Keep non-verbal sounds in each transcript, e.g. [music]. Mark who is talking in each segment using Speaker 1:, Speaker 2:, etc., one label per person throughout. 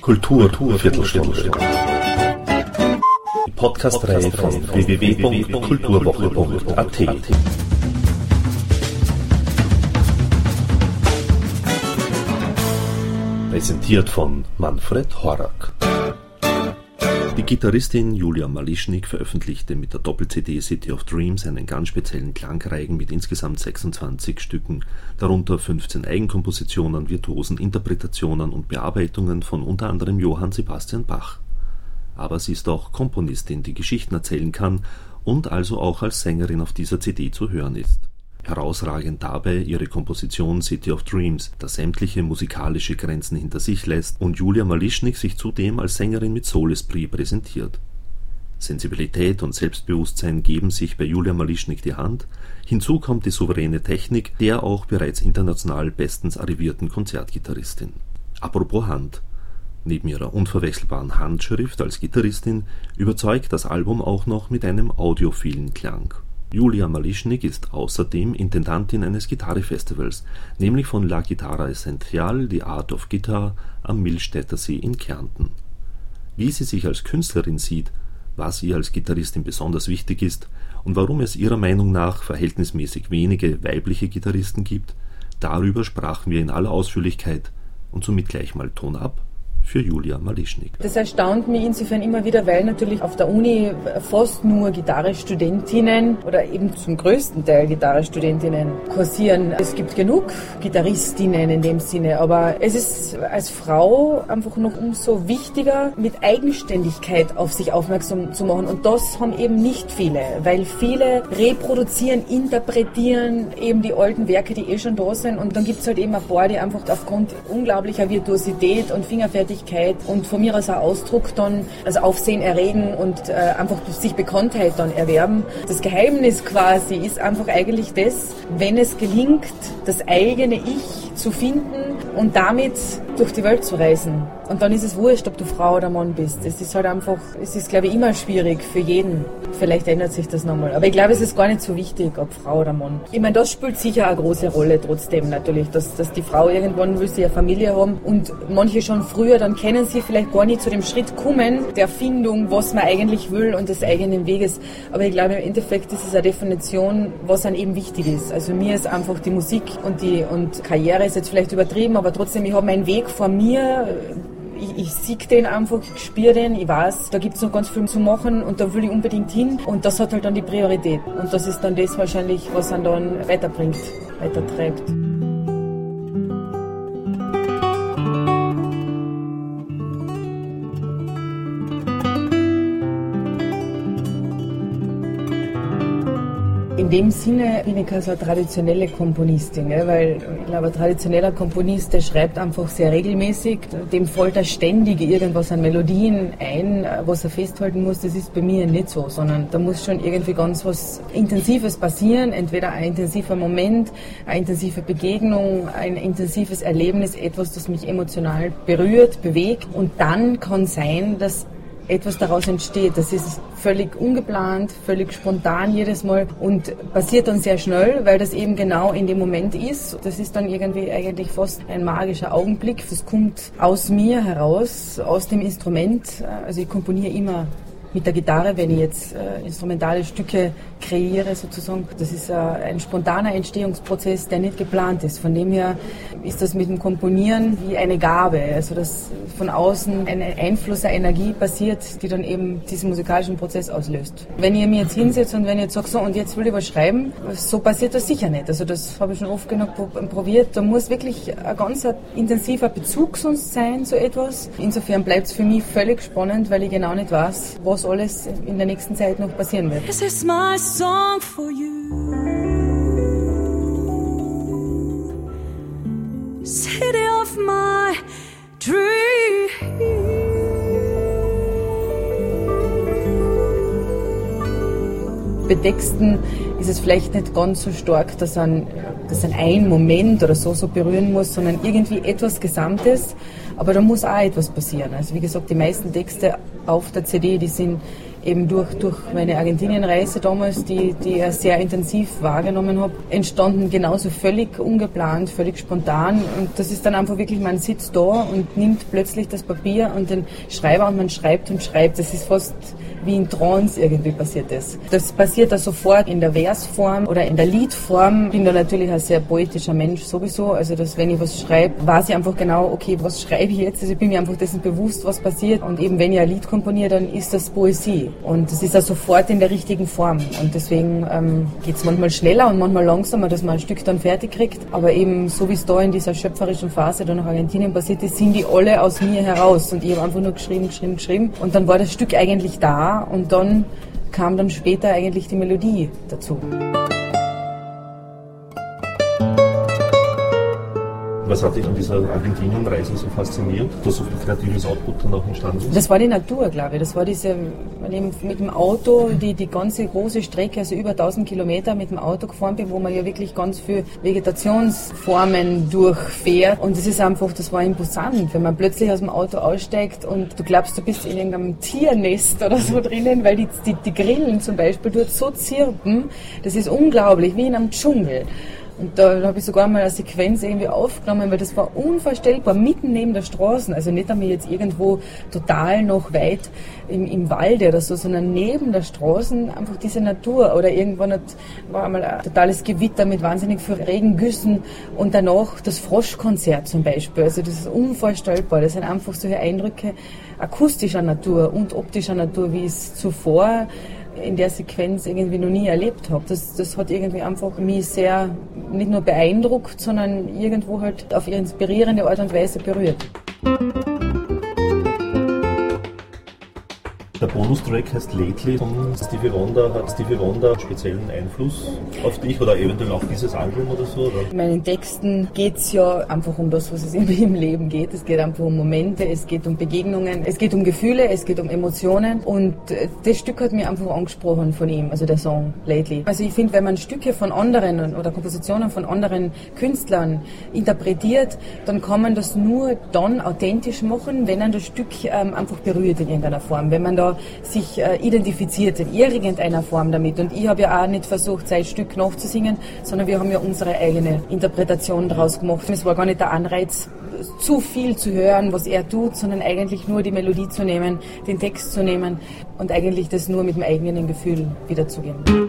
Speaker 1: Kultur, Kultur Viertelstunde. Die Podcast-Reihe von www.kulturwoche.at. Präsentiert von Manfred Horak. Die Gitarristin Julia Malischnik veröffentlichte mit der Doppel-CD City of Dreams einen ganz speziellen Klangreigen mit insgesamt 26 Stücken, darunter 15 Eigenkompositionen, virtuosen Interpretationen und Bearbeitungen von unter anderem Johann Sebastian Bach. Aber sie ist auch Komponistin, die Geschichten erzählen kann und also auch als Sängerin auf dieser CD zu hören ist Herausragend dabei ihre Komposition City of Dreams, das sämtliche musikalische Grenzen hinter sich lässt und Julia Malischnik sich zudem als Sängerin mit Soul-Esprit präsentiert. Sensibilität und Selbstbewusstsein geben sich bei Julia Malischnik die Hand, hinzu kommt die souveräne Technik der auch bereits international bestens arrivierten Konzertgitarristin. Apropos Hand. Neben ihrer unverwechselbaren Handschrift als Gitarristin überzeugt das Album auch noch mit einem audiophilen Klang Julia Malischnik ist außerdem Intendantin eines Gitarre-Festivals, nämlich von La Guitarra Essential – The Art of Guitar am Millstättersee in Kärnten. Wie sie sich als Künstlerin sieht, was ihr als Gitarristin besonders wichtig ist und warum es ihrer Meinung nach verhältnismäßig wenige weibliche Gitarristen gibt, darüber sprachen wir in aller Ausführlichkeit und somit gleich mal Ton ab für Julia Malischnik.
Speaker 2: Das erstaunt mich insofern immer wieder, weil natürlich auf der Uni fast nur Gitarrestudentinnen oder eben zum größten Teil Gitarrestudentinnen kursieren. Es gibt genug Gitarristinnen in dem Sinne, aber es ist als Frau einfach noch umso wichtiger, mit Eigenständigkeit auf sich aufmerksam zu machen. Und das haben eben nicht viele, weil viele reproduzieren, interpretieren eben die alten Werke, die eh schon da sind. Und dann gibt es halt eben ein paar, die einfach aufgrund unglaublicher Virtuosität und Fingerfertigkeit Öffentlichkeit und von mir aus ein Ausdruck dann, also Aufsehen erregen und äh, einfach sich Bekanntheit dann erwerben. Das Geheimnis quasi ist einfach eigentlich das, wenn es gelingt, das eigene Ich zu finden und damit durch die Welt zu reisen. Und dann ist es wurscht, ob du Frau oder Mann bist. Es ist halt einfach, es ist glaube ich immer schwierig für jeden. Vielleicht ändert sich das nochmal. Aber ich glaube, es ist gar nicht so wichtig, ob Frau oder Mann. Ich meine, das spielt sicher eine große Rolle trotzdem natürlich, dass, dass die Frau irgendwann will sie eine Familie haben und manche schon früher, dann kennen sie vielleicht gar nicht zu dem Schritt kommen, der Findung, was man eigentlich will und des eigenen Weges. Aber ich glaube, im Endeffekt ist es eine Definition, was dann eben wichtig ist. Also mir ist einfach die Musik und die und Karriere ist jetzt vielleicht übertrieben, aber trotzdem, ich habe meinen Weg vor mir ich, ich sehe den einfach, ich spüre den, ich weiß, da gibt es noch ganz viel zu machen und da will ich unbedingt hin und das hat halt dann die Priorität. Und das ist dann das wahrscheinlich, was einen dann weiterbringt, weitertreibt. In dem Sinne bin ich keine so traditionelle Komponistin, gell? weil ich glaube, ein traditioneller Komponist, der schreibt einfach sehr regelmäßig, dem fällt er ständig irgendwas an Melodien ein, was er festhalten muss. Das ist bei mir nicht so, sondern da muss schon irgendwie ganz was Intensives passieren, entweder ein intensiver Moment, eine intensive Begegnung, ein intensives Erlebnis, etwas, das mich emotional berührt, bewegt und dann kann sein, dass etwas daraus entsteht. Das ist völlig ungeplant, völlig spontan jedes Mal und passiert dann sehr schnell, weil das eben genau in dem Moment ist. Das ist dann irgendwie eigentlich fast ein magischer Augenblick. Das kommt aus mir heraus, aus dem Instrument. Also ich komponiere immer mit der Gitarre, wenn ich jetzt äh, instrumentale Stücke kreiere sozusagen. Das ist äh, ein spontaner Entstehungsprozess, der nicht geplant ist. Von dem her ist das mit dem Komponieren wie eine Gabe, also dass von außen ein Einfluss, eine Energie passiert, die dann eben diesen musikalischen Prozess auslöst. Wenn ihr mir jetzt hinsetzt und wenn ihr jetzt sagt, so und jetzt will ich was schreiben, so passiert das sicher nicht. Also das habe ich schon oft genug probiert. Da muss wirklich ein ganz intensiver Bezug sonst sein zu etwas. Insofern bleibt es für mich völlig spannend, weil ich genau nicht weiß, was alles in der nächsten Zeit noch passieren wird. This is my song for you. City of my dreams. Bei Texten ist es vielleicht nicht ganz so stark, dass ein, dass ein, ein Moment oder so so berühren muss, sondern irgendwie etwas Gesamtes. Aber da muss auch etwas passieren. Also wie gesagt, die meisten Texte auf der CD, die sind eben durch, durch meine Argentinienreise damals, die, die ich sehr intensiv wahrgenommen habe, entstanden genauso völlig ungeplant, völlig spontan. Und das ist dann einfach wirklich, man sitzt da und nimmt plötzlich das Papier und den Schreiber und man schreibt und schreibt. Das ist fast wie in Trance irgendwie passiert ist. Das passiert da sofort in der Versform oder in der Liedform. Ich bin da natürlich ein sehr poetischer Mensch sowieso. Also, dass wenn ich was schreibe, weiß ich einfach genau, okay, was schreibe ich jetzt? Also, ich bin mir einfach dessen bewusst, was passiert. Und eben, wenn ich ein Lied komponiere, dann ist das Poesie. Und das ist ja sofort in der richtigen Form. Und deswegen ähm, geht es manchmal schneller und manchmal langsamer, dass man ein Stück dann fertig kriegt. Aber eben, so wie es da in dieser schöpferischen Phase da nach Argentinien passiert ist, sind die alle aus mir heraus. Und ich habe einfach nur geschrieben, geschrieben, geschrieben. Und dann war das Stück eigentlich da und dann kam dann später eigentlich die Melodie dazu.
Speaker 1: Was hat dich an dieser Argentinien-Reise so fasziniert, dass so viel kreatives Output dann auch entstanden ist?
Speaker 2: Das war die Natur, glaube ich. Das war diese, mit dem Auto, die, die ganze große Strecke, also über 1000 Kilometer mit dem Auto gefahren bin, wo man ja wirklich ganz viel Vegetationsformen durchfährt. Und das ist einfach, das war imposant, wenn man plötzlich aus dem Auto aussteigt und du glaubst, du bist in irgendeinem Tiernest oder so drinnen, weil die, die, die Grillen zum Beispiel dort so zirpen. Das ist unglaublich, wie in einem Dschungel. Und da habe ich sogar mal eine Sequenz irgendwie aufgenommen, weil das war unvorstellbar, mitten neben der Straße. Also nicht einmal jetzt irgendwo total noch weit im, im Walde oder so, sondern neben der Straße einfach diese Natur. Oder irgendwann hat, war einmal ein totales Gewitter mit wahnsinnig viel Regengüssen und danach das Froschkonzert zum Beispiel. Also das ist unvorstellbar. Das sind einfach solche Eindrücke akustischer Natur und optischer Natur, wie es zuvor in der Sequenz irgendwie noch nie erlebt habe. Das, das hat irgendwie einfach mich sehr nicht nur beeindruckt, sondern irgendwo halt auf inspirierende Art und Weise berührt.
Speaker 1: Bonustrack heißt Lately von Stevie Wonder. Hat Stevie Wonder speziellen Einfluss auf dich oder eventuell auf dieses Album oder so? Oder?
Speaker 2: In meinen Texten geht es ja einfach um das, was es [laughs] im Leben geht. Es geht einfach um Momente, es geht um Begegnungen, es geht um Gefühle, es geht um Emotionen und äh, das Stück hat mich einfach angesprochen von ihm, also der Song Lately. Also ich finde, wenn man Stücke von anderen oder Kompositionen von anderen Künstlern interpretiert, dann kann man das nur dann authentisch machen, wenn man das Stück ähm, einfach berührt in irgendeiner Form. Wenn man da sich äh, identifiziert in irgendeiner Form damit. Und ich habe ja auch nicht versucht, sein Stück nachzusingen, sondern wir haben ja unsere eigene Interpretation daraus gemacht. Es war gar nicht der Anreiz, zu viel zu hören, was er tut, sondern eigentlich nur die Melodie zu nehmen, den Text zu nehmen und eigentlich das nur mit dem eigenen Gefühl wiederzugeben.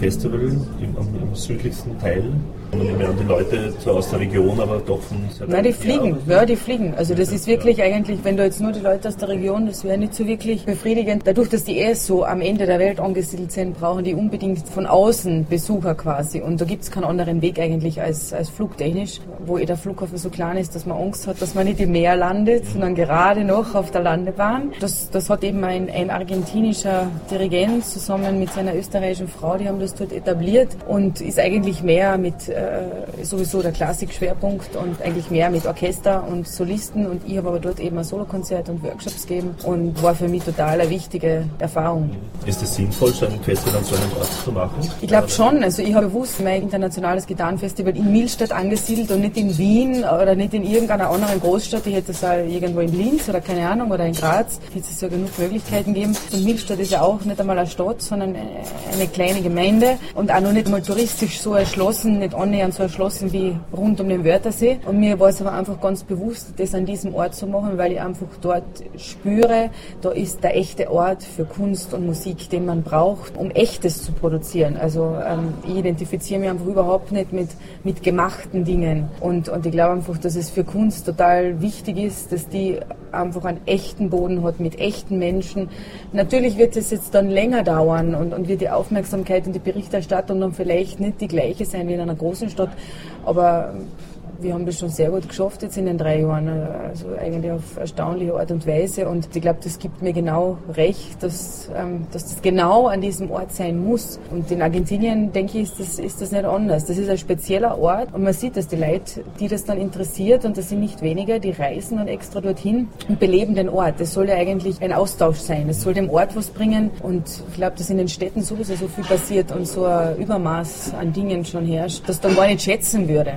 Speaker 1: Festival im, im südlichsten Teil und mehr an die Leute zwar aus der Region, aber doch von
Speaker 2: sehr Nein, die fliegen, ja, die fliegen. Also das ist wirklich ja. eigentlich, wenn du jetzt nur die Leute aus der Region, das wäre nicht so wirklich befriedigend. Dadurch, dass die eh so am Ende der Welt angesiedelt sind, brauchen die unbedingt von außen Besucher quasi. Und da gibt es keinen anderen Weg eigentlich als, als flugtechnisch, wo eh der Flughafen so klein ist, dass man Angst hat, dass man nicht im Meer landet, sondern gerade noch auf der Landebahn. Das, das hat eben ein, ein argentinischer Dirigent zusammen mit seiner österreichischen Frau, die haben das dort etabliert und ist eigentlich mehr mit äh, sowieso der Klassik-Schwerpunkt und eigentlich mehr mit Orchester und Solisten und ich habe aber dort eben ein Solokonzert und Workshops gegeben und war für mich total eine wichtige Erfahrung.
Speaker 1: Ist es sinnvoll, so ein Festival an so einem Ort zu machen?
Speaker 2: Ich glaube schon. Also ich habe bewusst mein internationales Gitarrenfestival in Milstadt angesiedelt und nicht in Wien oder nicht in irgendeiner anderen Großstadt. Ich hätte es auch irgendwo in Linz oder keine Ahnung oder in Graz. Hätte es ja genug Möglichkeiten geben. Und Milstadt ist ja auch nicht einmal eine Stadt, sondern eine kleine Gemeinde und auch noch nicht mal touristisch so erschlossen, nicht annähernd so erschlossen wie rund um den Wörthersee. Und mir war es aber einfach ganz bewusst, das an diesem Ort zu machen, weil ich einfach dort spüre, da ist der echte Ort für Kunst und Musik, den man braucht, um Echtes zu produzieren. Also ähm, ich identifiziere mich einfach überhaupt nicht mit, mit gemachten Dingen. Und, und ich glaube einfach, dass es für Kunst total wichtig ist, dass die einfach einen echten Boden hat mit echten Menschen. Natürlich wird es jetzt dann länger dauern und, und wird die Aufmerksamkeit und die Berichterstattung dann vielleicht nicht die gleiche sein wie in einer großen Stadt. Aber wir haben das schon sehr gut geschafft jetzt in den drei Jahren. Also eigentlich auf erstaunliche Art und Weise. Und ich glaube, das gibt mir genau recht, dass, ähm, dass das genau an diesem Ort sein muss. Und in Argentinien, denke ich, ist das, ist das nicht anders. Das ist ein spezieller Ort und man sieht, dass die Leute, die das dann interessiert, und das sind nicht weniger, die reisen dann extra dorthin und beleben den Ort. Das soll ja eigentlich ein Austausch sein. Es soll dem Ort was bringen. Und ich glaube, dass in den Städten sowieso so viel passiert und so ein Übermaß an Dingen schon herrscht, dass man gar nicht schätzen würde.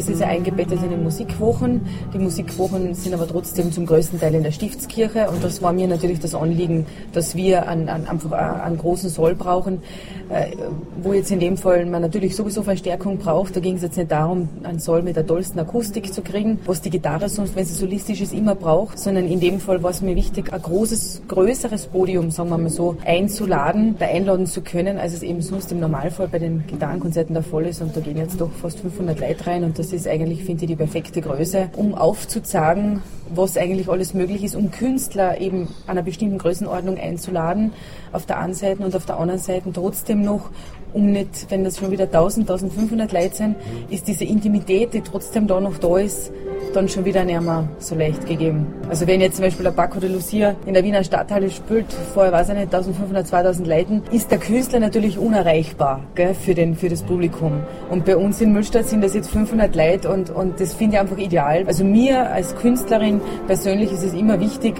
Speaker 2: Es ist ja eingebettet in den Musikwochen. Die Musikwochen sind aber trotzdem zum größten Teil in der Stiftskirche und das war mir natürlich das Anliegen, dass wir an, an, einfach einen großen Soll brauchen, äh, wo jetzt in dem Fall man natürlich sowieso Verstärkung braucht. Da ging es jetzt nicht darum, einen Soll mit der tollsten Akustik zu kriegen, was die Gitarre sonst, wenn sie solistisch ist, immer braucht, sondern in dem Fall war es mir wichtig, ein großes, größeres Podium, sagen wir mal so, einzuladen, da einladen zu können, als es eben sonst im Normalfall bei den Gitarrenkonzerten der Fall ist und da gehen jetzt doch fast 500 Leute rein und das ist eigentlich, finde ich, die perfekte Größe, um aufzuzeigen, was eigentlich alles möglich ist, um Künstler eben einer bestimmten Größenordnung einzuladen, auf der einen Seite und auf der anderen Seite trotzdem noch, um nicht, wenn das schon wieder 1000, 1500 Leute sind, ist diese Intimität, die trotzdem da noch da ist, dann schon wieder nicht mehr so leicht gegeben. Also wenn jetzt zum Beispiel der Paco de Lucia in der Wiener Stadthalle spielt, vor, weiß ich nicht, 1500, 2000 Leuten, ist der Künstler natürlich unerreichbar gell, für, den, für das Publikum. Und bei uns in Müllstadt sind das jetzt 500 Leute und, und das finde ich einfach ideal. Also mir als Künstlerin persönlich ist es immer wichtig,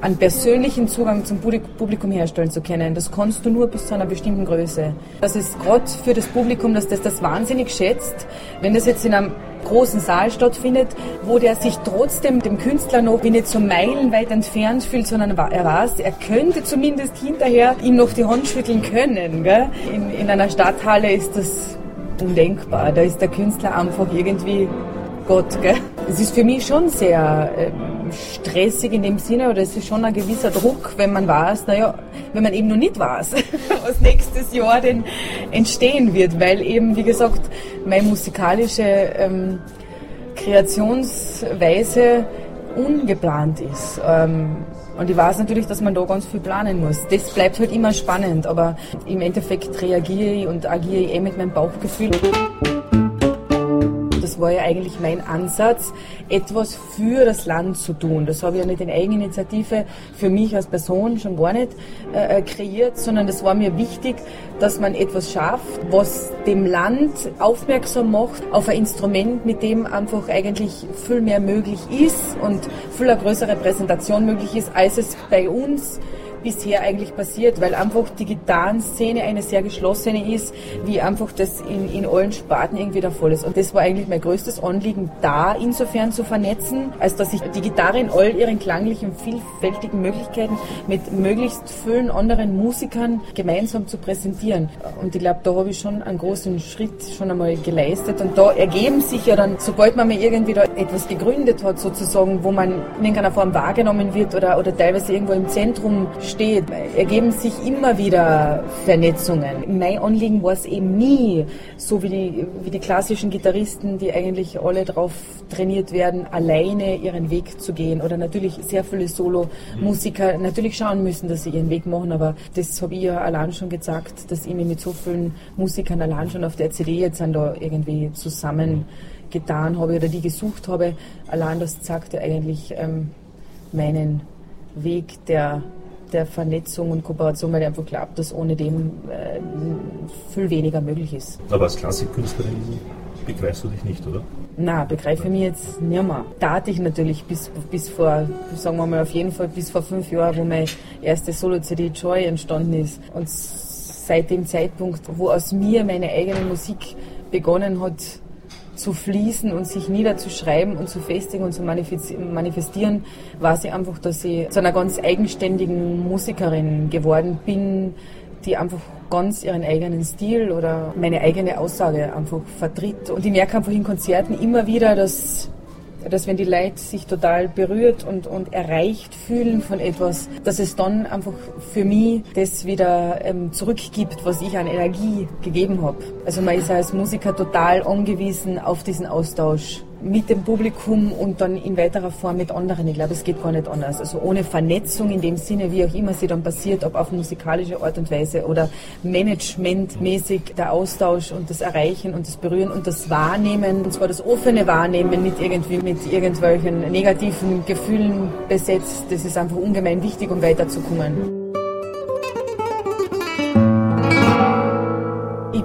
Speaker 2: einen persönlichen Zugang zum Publikum herstellen zu können. Das kannst du nur bis zu einer bestimmten Größe. Das ist gerade für das Publikum, dass das das wahnsinnig schätzt. Wenn das jetzt in einem großen Saal stattfindet, wo der sich trotzdem dem Künstler noch nicht so meilenweit entfernt fühlt, sondern er weiß, er könnte zumindest hinterher ihm noch die Hand schütteln können. Gell? In, in einer Stadthalle ist das undenkbar. Da ist der Künstler einfach irgendwie Gott. Gell? Es ist für mich schon sehr äh, stressig in dem Sinne, oder es ist schon ein gewisser Druck, wenn man weiß, naja, wenn man eben noch nicht weiß, [laughs] was nächstes Jahr denn entstehen wird, weil eben, wie gesagt, meine musikalische ähm, Kreationsweise ungeplant ist. Ähm, und ich weiß natürlich, dass man da ganz viel planen muss. Das bleibt halt immer spannend, aber im Endeffekt reagiere ich und agiere ich eh mit meinem Bauchgefühl war ja eigentlich mein Ansatz, etwas für das Land zu tun. Das habe ich ja nicht in Eigeninitiative für mich als Person schon gar nicht äh, äh, kreiert, sondern das war mir wichtig, dass man etwas schafft, was dem Land aufmerksam macht auf ein Instrument, mit dem einfach eigentlich viel mehr möglich ist und viel eine größere Präsentation möglich ist, als es bei uns bisher eigentlich passiert, weil einfach die Gitarrenszene eine sehr geschlossene ist, wie einfach das in, in allen Sparten irgendwie der Fall ist. Und das war eigentlich mein größtes Anliegen, da insofern zu vernetzen, als dass ich die Gitarre in all ihren klanglichen, vielfältigen Möglichkeiten mit möglichst vielen anderen Musikern gemeinsam zu präsentieren. Und ich glaube, da habe ich schon einen großen Schritt schon einmal geleistet. Und da ergeben sich ja dann, sobald man mir irgendwie da etwas gegründet hat, sozusagen, wo man in irgendeiner Form wahrgenommen wird oder, oder teilweise irgendwo im Zentrum steht, ergeben sich immer wieder Vernetzungen. Mein Anliegen war es eben nie, so wie die, wie die klassischen Gitarristen, die eigentlich alle darauf trainiert werden, alleine ihren Weg zu gehen. Oder natürlich sehr viele Solo-Musiker natürlich schauen müssen, dass sie ihren Weg machen, aber das habe ich ja allein schon gesagt, dass ich mich mit so vielen Musikern allein schon auf der CD jetzt da irgendwie zusammen getan habe oder die gesucht habe. Allein das zeigt ja eigentlich ähm, meinen Weg der der Vernetzung und Kooperation, weil ich einfach glaube, dass ohne dem äh, viel weniger möglich ist.
Speaker 1: Aber als Klassikkünstlerin begreifst du dich nicht, oder?
Speaker 2: Na, begreife ich mich jetzt nicht mehr. Tat ich natürlich bis, bis vor, sagen wir mal auf jeden Fall bis vor fünf Jahren, wo meine erste Solo-CD Joy entstanden ist. Und seit dem Zeitpunkt, wo aus mir meine eigene Musik begonnen hat, zu fließen und sich niederzuschreiben und zu festigen und zu manifestieren, war sie einfach, dass ich zu einer ganz eigenständigen Musikerin geworden bin, die einfach ganz ihren eigenen Stil oder meine eigene Aussage einfach vertritt. Und ich merke einfach in Konzerten immer wieder, dass dass wenn die Leute sich total berührt und, und erreicht fühlen von etwas, dass es dann einfach für mich das wieder ähm, zurückgibt, was ich an Energie gegeben habe. Also man ist als Musiker total angewiesen auf diesen Austausch mit dem Publikum und dann in weiterer Form mit anderen. Ich glaube, es geht gar nicht anders. Also ohne Vernetzung in dem Sinne, wie auch immer sie dann passiert, ob auf musikalische Art und Weise oder managementmäßig der Austausch und das Erreichen und das Berühren und das Wahrnehmen, und zwar das offene Wahrnehmen, nicht irgendwie mit irgendwelchen negativen Gefühlen besetzt. Das ist einfach ungemein wichtig, um weiterzukommen.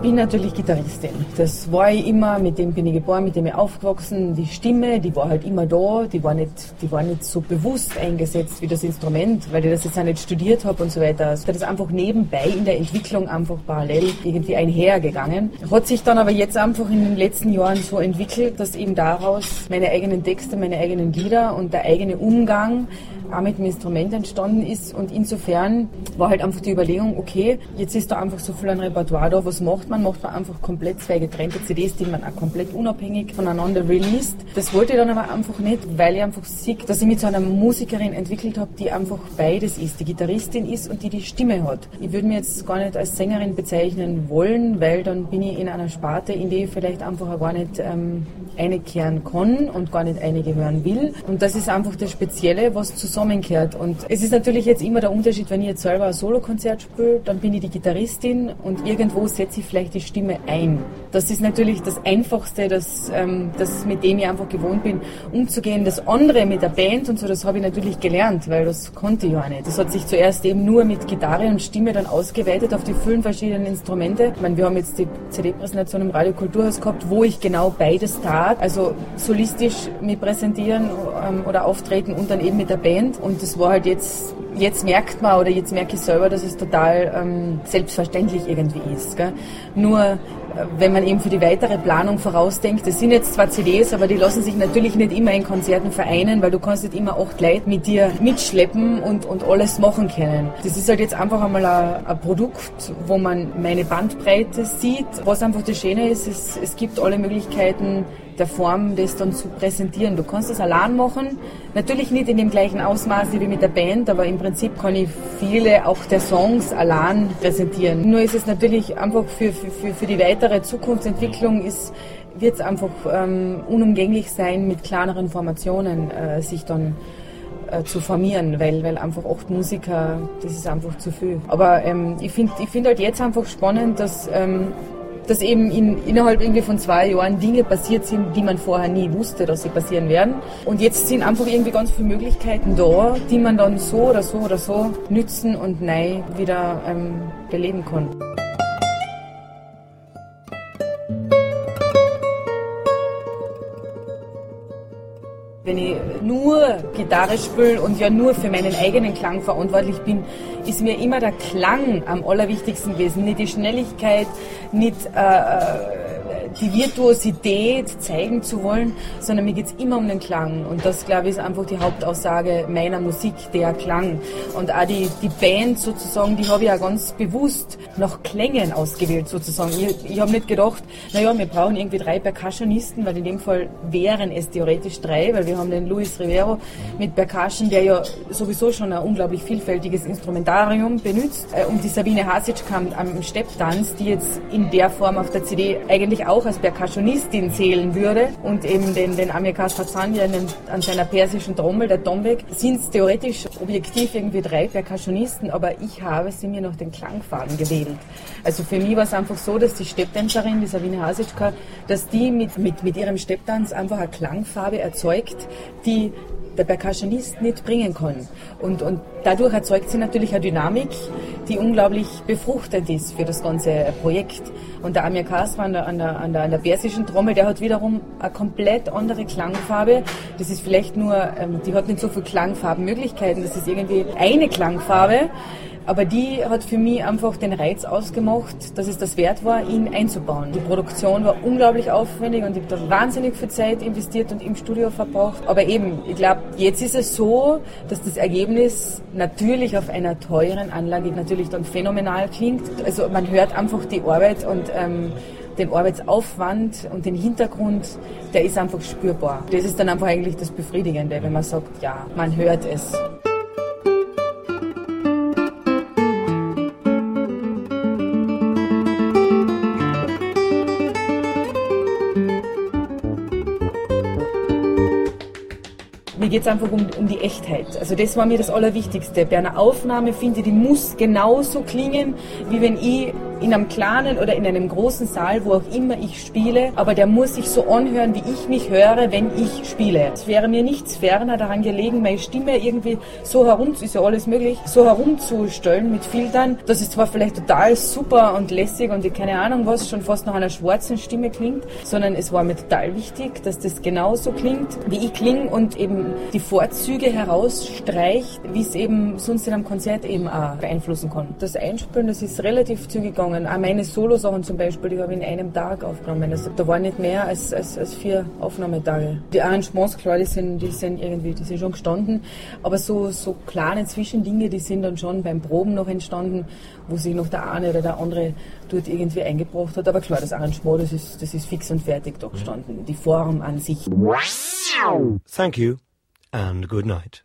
Speaker 2: Bin natürlich Gitarristin. Das war ich immer, mit dem bin ich geboren, mit dem ich aufgewachsen. Die Stimme, die war halt immer da, die war nicht, die war nicht so bewusst eingesetzt wie das Instrument, weil ich das jetzt auch nicht studiert habe und so weiter. Also das ist einfach nebenbei in der Entwicklung einfach parallel irgendwie einhergegangen. Hat sich dann aber jetzt einfach in den letzten Jahren so entwickelt, dass eben daraus meine eigenen Texte, meine eigenen Lieder und der eigene Umgang auch mit dem Instrument entstanden ist. Und insofern war halt einfach die Überlegung, okay, jetzt ist da einfach so viel ein Repertoire da, was macht man? Macht man einfach komplett zwei getrennte CDs, die man auch komplett unabhängig voneinander released. Das wollte ich dann aber einfach nicht, weil ich einfach sehe, dass ich mit so einer Musikerin entwickelt habe, die einfach beides ist, die Gitarristin ist und die die Stimme hat. Ich würde mir jetzt gar nicht als Sängerin bezeichnen wollen, weil dann bin ich in einer Sparte, in die ich vielleicht einfach auch gar nicht ähm, einkehren kann und gar nicht eingehören will. Und das ist einfach das Spezielle, was zusammen zusammengehört. Und es ist natürlich jetzt immer der Unterschied, wenn ich jetzt selber ein Solokonzert spiele, dann bin ich die Gitarristin und irgendwo setze ich vielleicht die Stimme ein. Das ist natürlich das Einfachste, das, ähm, das mit dem ich einfach gewohnt bin, umzugehen. Das andere mit der Band und so, das habe ich natürlich gelernt, weil das konnte ich ja nicht. Das hat sich zuerst eben nur mit Gitarre und Stimme dann ausgeweitet auf die vielen verschiedenen Instrumente. Ich meine, wir haben jetzt die CD-Präsentation im Radio Kulturhaus gehabt, wo ich genau beides tat, also solistisch mit präsentieren ähm, oder auftreten und dann eben mit der Band Prozent. Und das war halt jetzt, jetzt merkt man oder jetzt merke ich selber, dass es total ähm, selbstverständlich irgendwie ist. Gell? Nur wenn man eben für die weitere Planung vorausdenkt, das sind jetzt zwar CDs, aber die lassen sich natürlich nicht immer in Konzerten vereinen, weil du kannst nicht immer acht Leute mit dir mitschleppen und, und alles machen können. Das ist halt jetzt einfach einmal ein, ein Produkt, wo man meine Bandbreite sieht. Was einfach das Schöne ist, es, es gibt alle Möglichkeiten, der Form, das dann zu präsentieren. Du kannst das allein machen, natürlich nicht in dem gleichen Ausmaße wie mit der Band, aber im Prinzip kann ich viele auch der Songs allein präsentieren. Nur ist es natürlich einfach für, für, für die weitere Zukunftsentwicklung ist, wird es einfach ähm, unumgänglich sein, mit kleineren Formationen äh, sich dann äh, zu formieren, weil, weil einfach acht Musiker, das ist einfach zu viel. Aber ähm, ich finde ich find halt jetzt einfach spannend, dass ähm, dass eben in, innerhalb irgendwie von zwei Jahren Dinge passiert sind, die man vorher nie wusste, dass sie passieren werden. Und jetzt sind einfach irgendwie ganz viele Möglichkeiten da, die man dann so oder so oder so nützen und neu wieder ähm, beleben kann. Wenn ich nur Gitarre spiele und ja nur für meinen eigenen Klang verantwortlich bin, ist mir immer der Klang am allerwichtigsten gewesen. Nicht die Schnelligkeit, nicht äh, äh die Virtuosität zeigen zu wollen, sondern mir geht es immer um den Klang. Und das, glaube ich, ist einfach die Hauptaussage meiner Musik, der Klang. Und auch die, die Band sozusagen, die habe ich ja ganz bewusst nach Klängen ausgewählt sozusagen. Ich, ich habe nicht gedacht, naja, wir brauchen irgendwie drei Percussionisten, weil in dem Fall wären es theoretisch drei, weil wir haben den Luis Rivero mit Percussion, der ja sowieso schon ein unglaublich vielfältiges Instrumentarium benutzt. Äh, und die Sabine Hasic kam am Stepptanz, die jetzt in der Form auf der CD eigentlich auch auch als Percussionistin zählen würde und eben den, den Amir Kasrazan an seiner persischen Trommel, der Tombek, sind es theoretisch objektiv irgendwie drei Percussionisten, aber ich habe sie mir nach den Klangfarben gewählt. Also für mich war es einfach so, dass die Stepptänzerin, die Sabine Hasitschka, dass die mit, mit, mit ihrem Stepptanz einfach eine Klangfarbe erzeugt, die der Percussionist nicht bringen kann. Und, und dadurch erzeugt sie natürlich eine Dynamik, die unglaublich befruchtend ist für das ganze Projekt. Und der Amir Kasra an der, an, der, an, der, an der persischen Trommel, der hat wiederum eine komplett andere Klangfarbe. Das ist vielleicht nur, ähm, die hat nicht so viele Klangfarbenmöglichkeiten, das ist irgendwie eine Klangfarbe. Aber die hat für mich einfach den Reiz ausgemacht, dass es das wert war, ihn einzubauen. Die Produktion war unglaublich aufwendig und ich habe da wahnsinnig viel Zeit investiert und im Studio verbracht. Aber eben, ich glaube, jetzt ist es so, dass das Ergebnis natürlich auf einer teuren Anlage natürlich dann phänomenal klingt. Also man hört einfach die Arbeit und ähm, den Arbeitsaufwand und den Hintergrund, der ist einfach spürbar. Das ist dann einfach eigentlich das Befriedigende, wenn man sagt, ja, man hört es. Mir geht es einfach um, um die Echtheit. Also das war mir das Allerwichtigste. Bei einer Aufnahme finde ich, die muss genauso klingen, wie wenn ich in einem kleinen oder in einem großen Saal, wo auch immer ich spiele, aber der muss sich so anhören, wie ich mich höre, wenn ich spiele. Es wäre mir nichts ferner daran gelegen, meine Stimme irgendwie so herum, ist ja alles möglich, so herumzustellen mit Filtern, dass es zwar vielleicht total super und lässig und ich keine Ahnung was, schon fast nach einer schwarzen Stimme klingt, sondern es war mir total wichtig, dass das genauso klingt, wie ich klinge und eben die Vorzüge herausstreicht, wie es eben sonst in einem Konzert eben auch beeinflussen kann. Das Einspielen, das ist relativ zügig gegangen. Auch meine Solo-Sachen zum Beispiel, die habe ich in einem Tag aufgenommen. Also da waren nicht mehr als, als, als vier Aufnahmetage. Die Arrangements, klar, die sind, die sind irgendwie, die sind schon gestanden, aber so, so kleine Zwischendinge, die sind dann schon beim Proben noch entstanden, wo sich noch der eine oder der andere dort irgendwie eingebracht hat. Aber klar, das Arrangement, das ist, das ist fix und fertig da gestanden. Die Form an sich.
Speaker 3: Thank you and good night.